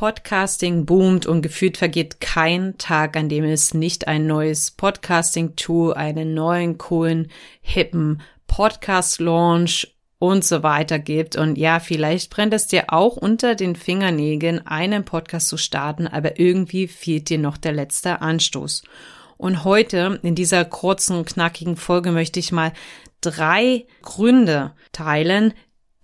Podcasting boomt und gefühlt vergeht kein Tag, an dem es nicht ein neues Podcasting-Tool, einen neuen, coolen, hippen Podcast-Launch und so weiter gibt. Und ja, vielleicht brennt es dir auch unter den Fingernägeln, einen Podcast zu starten, aber irgendwie fehlt dir noch der letzte Anstoß. Und heute in dieser kurzen, knackigen Folge möchte ich mal drei Gründe teilen,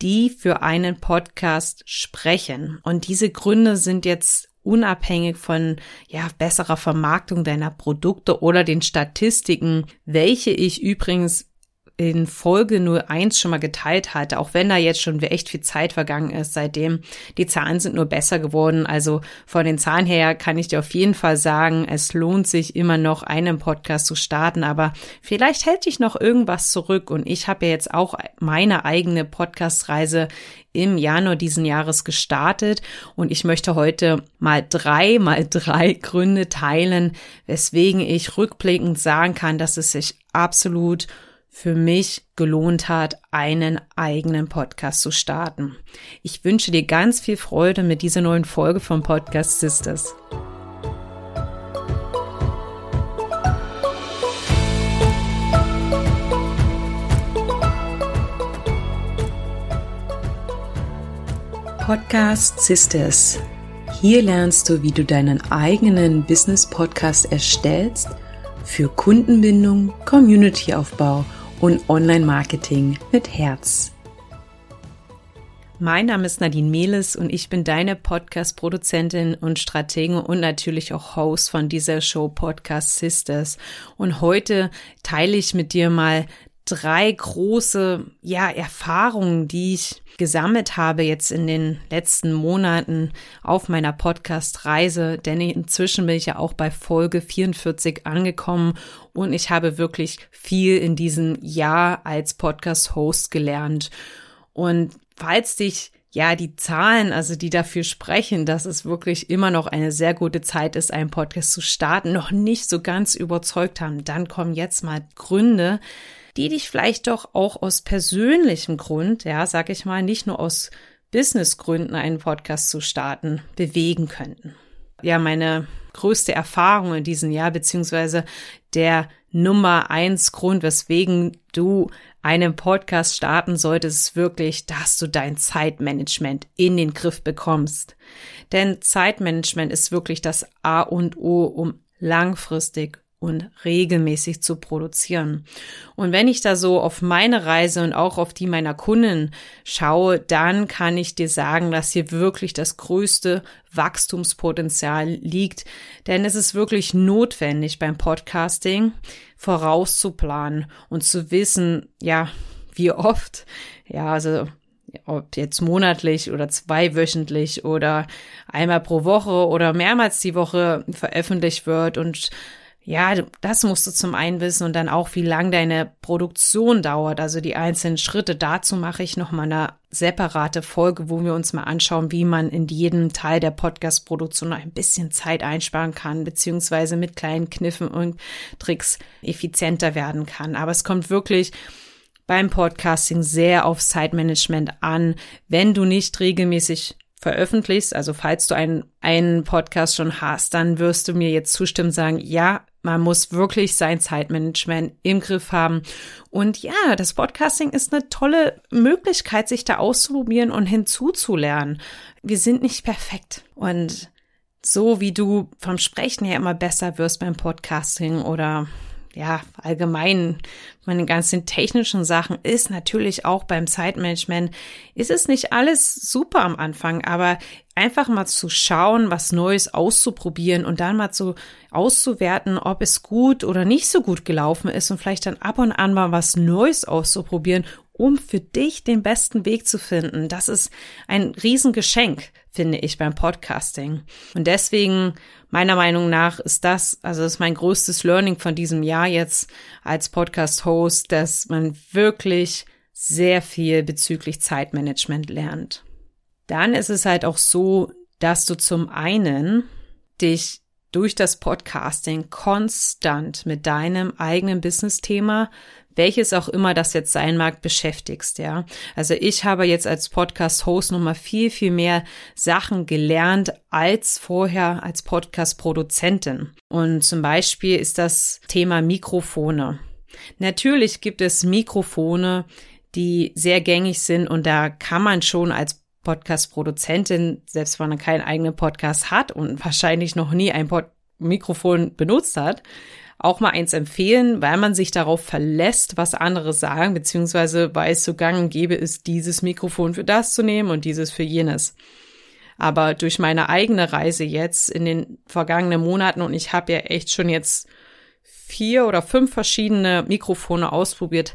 die für einen Podcast sprechen. Und diese Gründe sind jetzt unabhängig von ja besserer Vermarktung deiner Produkte oder den Statistiken, welche ich übrigens in Folge nur eins schon mal geteilt hatte, auch wenn da jetzt schon echt viel Zeit vergangen ist seitdem. Die Zahlen sind nur besser geworden. Also von den Zahlen her kann ich dir auf jeden Fall sagen, es lohnt sich immer noch einen Podcast zu starten, aber vielleicht hält dich noch irgendwas zurück und ich habe ja jetzt auch meine eigene Podcast-Reise im Januar diesen Jahres gestartet und ich möchte heute mal drei, mal drei Gründe teilen, weswegen ich rückblickend sagen kann, dass es sich absolut für mich gelohnt hat, einen eigenen Podcast zu starten. Ich wünsche dir ganz viel Freude mit dieser neuen Folge vom Podcast Sisters. Podcast Sisters. Hier lernst du, wie du deinen eigenen Business Podcast erstellst für Kundenbindung, Communityaufbau und Online-Marketing mit Herz. Mein Name ist Nadine Mehles und ich bin deine Podcast-Produzentin und Stratege und natürlich auch Host von dieser Show Podcast Sisters. Und heute teile ich mit dir mal drei große, ja, Erfahrungen, die ich gesammelt habe jetzt in den letzten Monaten auf meiner Podcast-Reise, denn inzwischen bin ich ja auch bei Folge 44 angekommen und ich habe wirklich viel in diesem Jahr als Podcast-Host gelernt. Und falls dich ja, die Zahlen, also die dafür sprechen, dass es wirklich immer noch eine sehr gute Zeit ist, einen Podcast zu starten, noch nicht so ganz überzeugt haben, dann kommen jetzt mal Gründe, die dich vielleicht doch auch aus persönlichem Grund, ja, sag ich mal, nicht nur aus Businessgründen einen Podcast zu starten, bewegen könnten. Ja, meine größte Erfahrung in diesem Jahr, beziehungsweise der Nummer eins Grund, weswegen du einen Podcast starten solltest, ist wirklich, dass du dein Zeitmanagement in den Griff bekommst. Denn Zeitmanagement ist wirklich das A und O, um langfristig und regelmäßig zu produzieren. Und wenn ich da so auf meine Reise und auch auf die meiner Kunden schaue, dann kann ich dir sagen, dass hier wirklich das größte Wachstumspotenzial liegt. Denn es ist wirklich notwendig beim Podcasting vorauszuplanen und zu wissen, ja, wie oft, ja, also ob jetzt monatlich oder zweiwöchentlich oder einmal pro Woche oder mehrmals die Woche veröffentlicht wird und ja, das musst du zum einen wissen und dann auch, wie lang deine Produktion dauert, also die einzelnen Schritte. Dazu mache ich nochmal eine separate Folge, wo wir uns mal anschauen, wie man in jedem Teil der Podcast-Produktion ein bisschen Zeit einsparen kann, beziehungsweise mit kleinen Kniffen und Tricks effizienter werden kann. Aber es kommt wirklich beim Podcasting sehr auf Zeitmanagement an. Wenn du nicht regelmäßig veröffentlichst, also falls du einen, einen Podcast schon hast, dann wirst du mir jetzt zustimmen sagen, ja, man muss wirklich sein Zeitmanagement im Griff haben. Und ja, das Podcasting ist eine tolle Möglichkeit, sich da auszuprobieren und hinzuzulernen. Wir sind nicht perfekt. Und so wie du vom Sprechen her immer besser wirst beim Podcasting oder ja, allgemein meine ganzen technischen Sachen ist natürlich auch beim Zeitmanagement, ist es nicht alles super am Anfang, aber einfach mal zu schauen, was Neues auszuprobieren und dann mal zu auszuwerten, ob es gut oder nicht so gut gelaufen ist und vielleicht dann ab und an mal was Neues auszuprobieren, um für dich den besten Weg zu finden. Das ist ein Riesengeschenk, finde ich, beim Podcasting. Und deswegen meiner Meinung nach ist das, also das ist mein größtes Learning von diesem Jahr jetzt als Podcast-Host, dass man wirklich sehr viel bezüglich Zeitmanagement lernt. Dann ist es halt auch so, dass du zum einen dich durch das Podcasting konstant mit deinem eigenen Business-Thema welches auch immer das jetzt sein mag, beschäftigst, ja. Also ich habe jetzt als Podcast-Host nochmal viel, viel mehr Sachen gelernt als vorher als Podcast-Produzentin. Und zum Beispiel ist das Thema Mikrofone. Natürlich gibt es Mikrofone, die sehr gängig sind und da kann man schon als Podcast-Produzentin, selbst wenn man keinen eigenen Podcast hat und wahrscheinlich noch nie ein Pod Mikrofon benutzt hat, auch mal eins empfehlen, weil man sich darauf verlässt, was andere sagen, beziehungsweise weil es so gang und gäbe ist, dieses Mikrofon für das zu nehmen und dieses für jenes. Aber durch meine eigene Reise jetzt in den vergangenen Monaten und ich habe ja echt schon jetzt vier oder fünf verschiedene Mikrofone ausprobiert,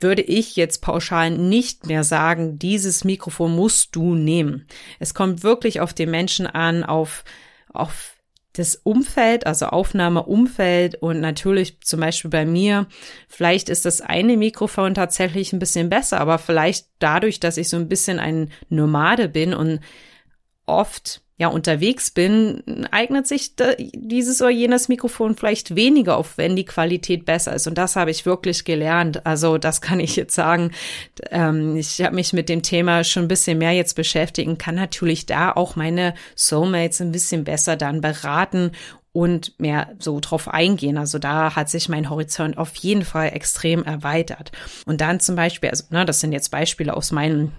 würde ich jetzt pauschal nicht mehr sagen, dieses Mikrofon musst du nehmen. Es kommt wirklich auf den Menschen an, auf, auf das Umfeld, also Aufnahmeumfeld und natürlich zum Beispiel bei mir, vielleicht ist das eine Mikrofon tatsächlich ein bisschen besser, aber vielleicht dadurch, dass ich so ein bisschen ein Nomade bin und oft ja unterwegs bin, eignet sich dieses oder jenes Mikrofon vielleicht weniger auf, wenn die Qualität besser ist. Und das habe ich wirklich gelernt. Also das kann ich jetzt sagen. Ähm, ich habe mich mit dem Thema schon ein bisschen mehr jetzt beschäftigen, kann natürlich da auch meine Soulmates ein bisschen besser dann beraten und mehr so drauf eingehen. Also da hat sich mein Horizont auf jeden Fall extrem erweitert. Und dann zum Beispiel, also ne, das sind jetzt Beispiele aus meinem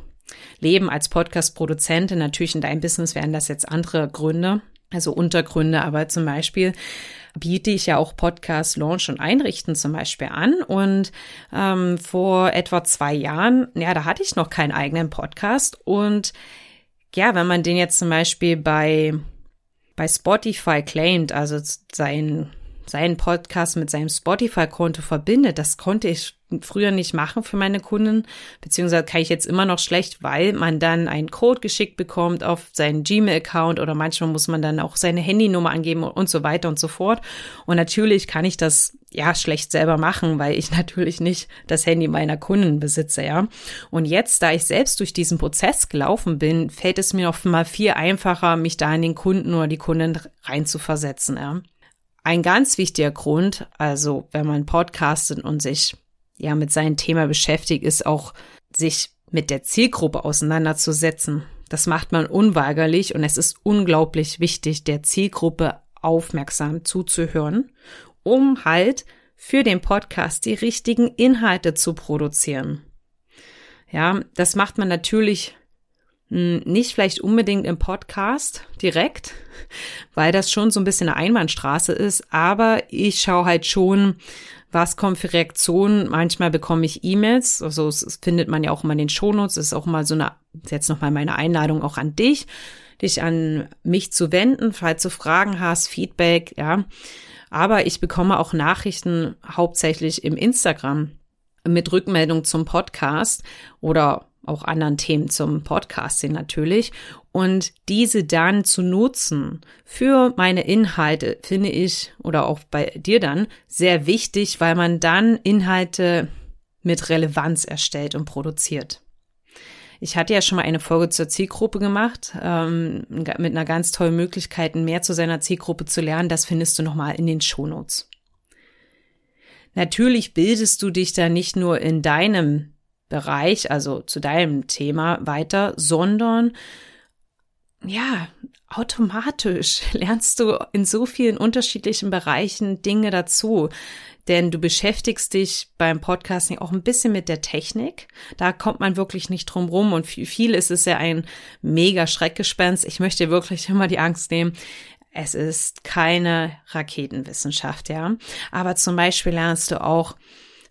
Leben als Podcast-Produzentin. Natürlich in deinem Business wären das jetzt andere Gründe, also Untergründe, aber zum Beispiel biete ich ja auch Podcast Launch und Einrichten zum Beispiel an. Und ähm, vor etwa zwei Jahren, ja, da hatte ich noch keinen eigenen Podcast. Und ja, wenn man den jetzt zum Beispiel bei, bei Spotify claimt, also sein seinen Podcast mit seinem Spotify-Konto verbindet. Das konnte ich früher nicht machen für meine Kunden, beziehungsweise kann ich jetzt immer noch schlecht, weil man dann einen Code geschickt bekommt auf seinen Gmail-Account oder manchmal muss man dann auch seine Handynummer angeben und so weiter und so fort. Und natürlich kann ich das ja schlecht selber machen, weil ich natürlich nicht das Handy meiner Kunden besitze, ja. Und jetzt, da ich selbst durch diesen Prozess gelaufen bin, fällt es mir noch mal viel einfacher, mich da in den Kunden oder die Kunden reinzuversetzen, ja. Ein ganz wichtiger Grund, also wenn man podcastet und sich ja mit seinem Thema beschäftigt, ist auch sich mit der Zielgruppe auseinanderzusetzen. Das macht man unweigerlich und es ist unglaublich wichtig, der Zielgruppe aufmerksam zuzuhören, um halt für den Podcast die richtigen Inhalte zu produzieren. Ja, das macht man natürlich hm, nicht vielleicht unbedingt im Podcast direkt, weil das schon so ein bisschen eine Einbahnstraße ist, aber ich schaue halt schon, was kommt für Reaktionen. Manchmal bekomme ich E-Mails, also es findet man ja auch immer in den Shownotes, das ist auch mal so eine, jetzt nochmal meine Einladung auch an dich, dich an mich zu wenden, falls du Fragen hast, Feedback, ja. Aber ich bekomme auch Nachrichten hauptsächlich im Instagram mit Rückmeldung zum Podcast oder auch anderen Themen zum Podcasting natürlich. Und diese dann zu nutzen für meine Inhalte finde ich oder auch bei dir dann sehr wichtig, weil man dann Inhalte mit Relevanz erstellt und produziert. Ich hatte ja schon mal eine Folge zur Zielgruppe gemacht, ähm, mit einer ganz tollen Möglichkeit, mehr zu seiner Zielgruppe zu lernen. Das findest du nochmal in den Shownotes. Natürlich bildest du dich da nicht nur in deinem Bereich, also zu deinem Thema weiter, sondern ja, automatisch lernst du in so vielen unterschiedlichen Bereichen Dinge dazu. Denn du beschäftigst dich beim Podcasting auch ein bisschen mit der Technik. Da kommt man wirklich nicht drum rum. Und für viel ist es ja ein mega Schreckgespenst. Ich möchte wirklich immer die Angst nehmen. Es ist keine Raketenwissenschaft, ja. Aber zum Beispiel lernst du auch,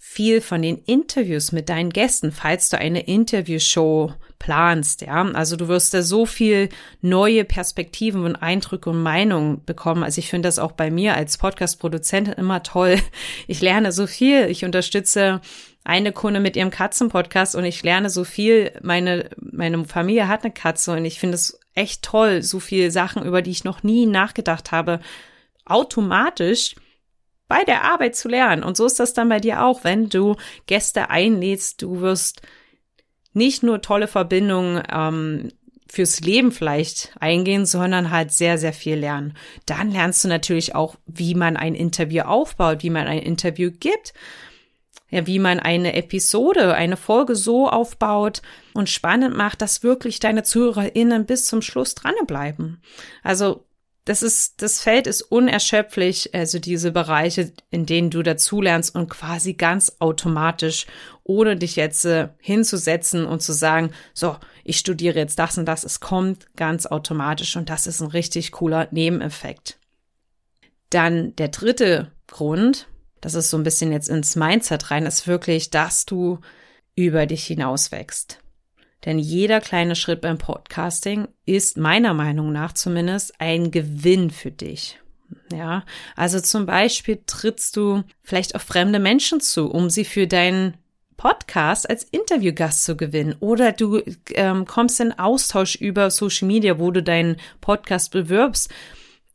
viel von den Interviews mit deinen Gästen, falls du eine Interviewshow planst, ja. Also du wirst da so viel neue Perspektiven und Eindrücke und Meinungen bekommen. Also ich finde das auch bei mir als Podcast-Produzentin immer toll. Ich lerne so viel. Ich unterstütze eine Kunde mit ihrem Katzenpodcast und ich lerne so viel. Meine, meine Familie hat eine Katze und ich finde es echt toll, so viel Sachen, über die ich noch nie nachgedacht habe, automatisch bei der Arbeit zu lernen. Und so ist das dann bei dir auch, wenn du Gäste einlädst. Du wirst nicht nur tolle Verbindungen ähm, fürs Leben vielleicht eingehen, sondern halt sehr, sehr viel lernen. Dann lernst du natürlich auch, wie man ein Interview aufbaut, wie man ein Interview gibt. ja, wie man eine Episode, eine Folge so aufbaut und spannend macht, dass wirklich deine ZuhörerInnen bis zum Schluss dranbleiben. Also, das ist, das Feld ist unerschöpflich, also diese Bereiche, in denen du dazulernst und quasi ganz automatisch, ohne dich jetzt äh, hinzusetzen und zu sagen, so, ich studiere jetzt das und das, es kommt ganz automatisch und das ist ein richtig cooler Nebeneffekt. Dann der dritte Grund, das ist so ein bisschen jetzt ins Mindset rein, ist wirklich, dass du über dich hinaus wächst. Denn jeder kleine Schritt beim Podcasting ist meiner Meinung nach zumindest ein Gewinn für dich. Ja, also zum Beispiel trittst du vielleicht auf fremde Menschen zu, um sie für deinen Podcast als Interviewgast zu gewinnen. Oder du ähm, kommst in Austausch über Social Media, wo du deinen Podcast bewirbst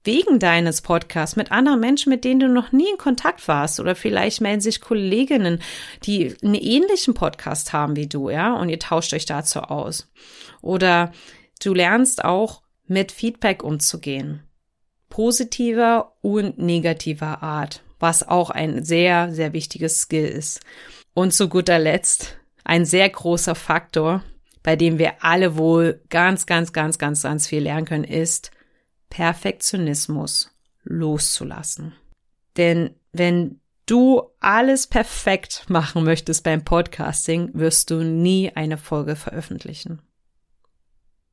wegen deines Podcasts mit anderen Menschen, mit denen du noch nie in Kontakt warst. Oder vielleicht melden sich Kolleginnen, die einen ähnlichen Podcast haben wie du, ja, und ihr tauscht euch dazu aus. Oder du lernst auch mit Feedback umzugehen. Positiver und negativer Art, was auch ein sehr, sehr wichtiges Skill ist. Und zu guter Letzt ein sehr großer Faktor, bei dem wir alle wohl ganz, ganz, ganz, ganz, ganz viel lernen können, ist, Perfektionismus loszulassen. Denn wenn du alles perfekt machen möchtest beim Podcasting, wirst du nie eine Folge veröffentlichen.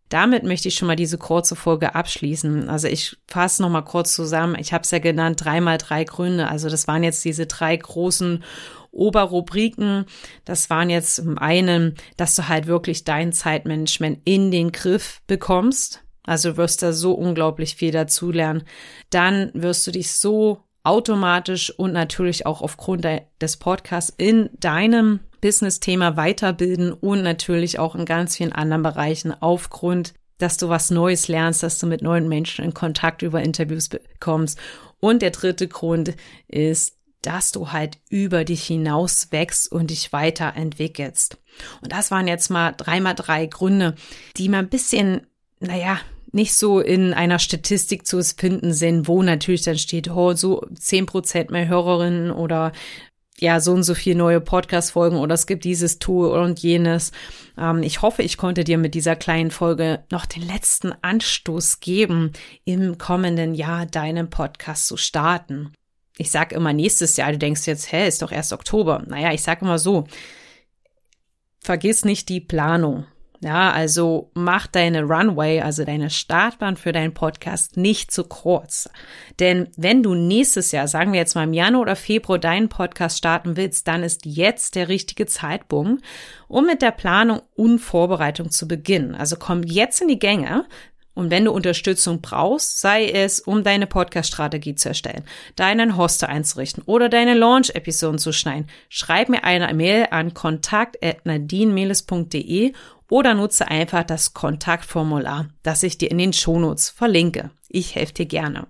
Damit möchte ich schon mal diese kurze Folge abschließen. Also ich fasse noch mal kurz zusammen. Ich habe es ja genannt, dreimal drei Gründe. Also das waren jetzt diese drei großen Oberrubriken. Das waren jetzt zum einen, dass du halt wirklich dein Zeitmanagement in den Griff bekommst. Also du wirst da so unglaublich viel dazulernen. Dann wirst du dich so automatisch und natürlich auch aufgrund des Podcasts in deinem Business-Thema weiterbilden und natürlich auch in ganz vielen anderen Bereichen aufgrund, dass du was Neues lernst, dass du mit neuen Menschen in Kontakt über Interviews bekommst. Und der dritte Grund ist, dass du halt über dich hinaus wächst und dich weiterentwickelst. Und das waren jetzt mal dreimal drei Gründe, die mal ein bisschen naja, nicht so in einer Statistik zu finden sind, wo natürlich dann steht, oh, so zehn Prozent mehr Hörerinnen oder ja, so und so viel neue Podcast-Folgen oder es gibt dieses Tool und jenes. Ähm, ich hoffe, ich konnte dir mit dieser kleinen Folge noch den letzten Anstoß geben, im kommenden Jahr deinen Podcast zu starten. Ich sag immer nächstes Jahr, du denkst jetzt, hä, ist doch erst Oktober. Naja, ich sag immer so, vergiss nicht die Planung. Ja, also mach deine Runway, also deine Startbahn für deinen Podcast nicht zu kurz. Denn wenn du nächstes Jahr, sagen wir jetzt mal im Januar oder Februar deinen Podcast starten willst, dann ist jetzt der richtige Zeitpunkt, um mit der Planung und Vorbereitung zu beginnen. Also komm jetzt in die Gänge, und wenn du Unterstützung brauchst, sei es, um deine Podcast-Strategie zu erstellen, deinen Hoster einzurichten oder deine Launch-Episoden zu schneiden, schreib mir eine Mail an kontakt.nadinemeles.de oder nutze einfach das Kontaktformular, das ich dir in den Shownotes verlinke. Ich helfe dir gerne.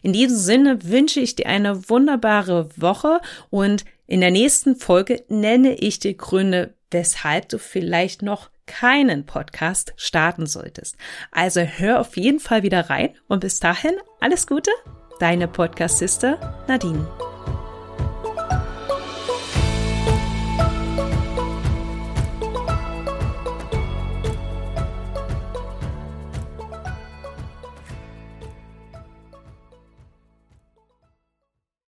In diesem Sinne wünsche ich dir eine wunderbare Woche und in der nächsten Folge nenne ich dir Gründe, weshalb du vielleicht noch keinen Podcast starten solltest. Also hör auf jeden Fall wieder rein und bis dahin alles Gute, deine Podcast-Sister Nadine.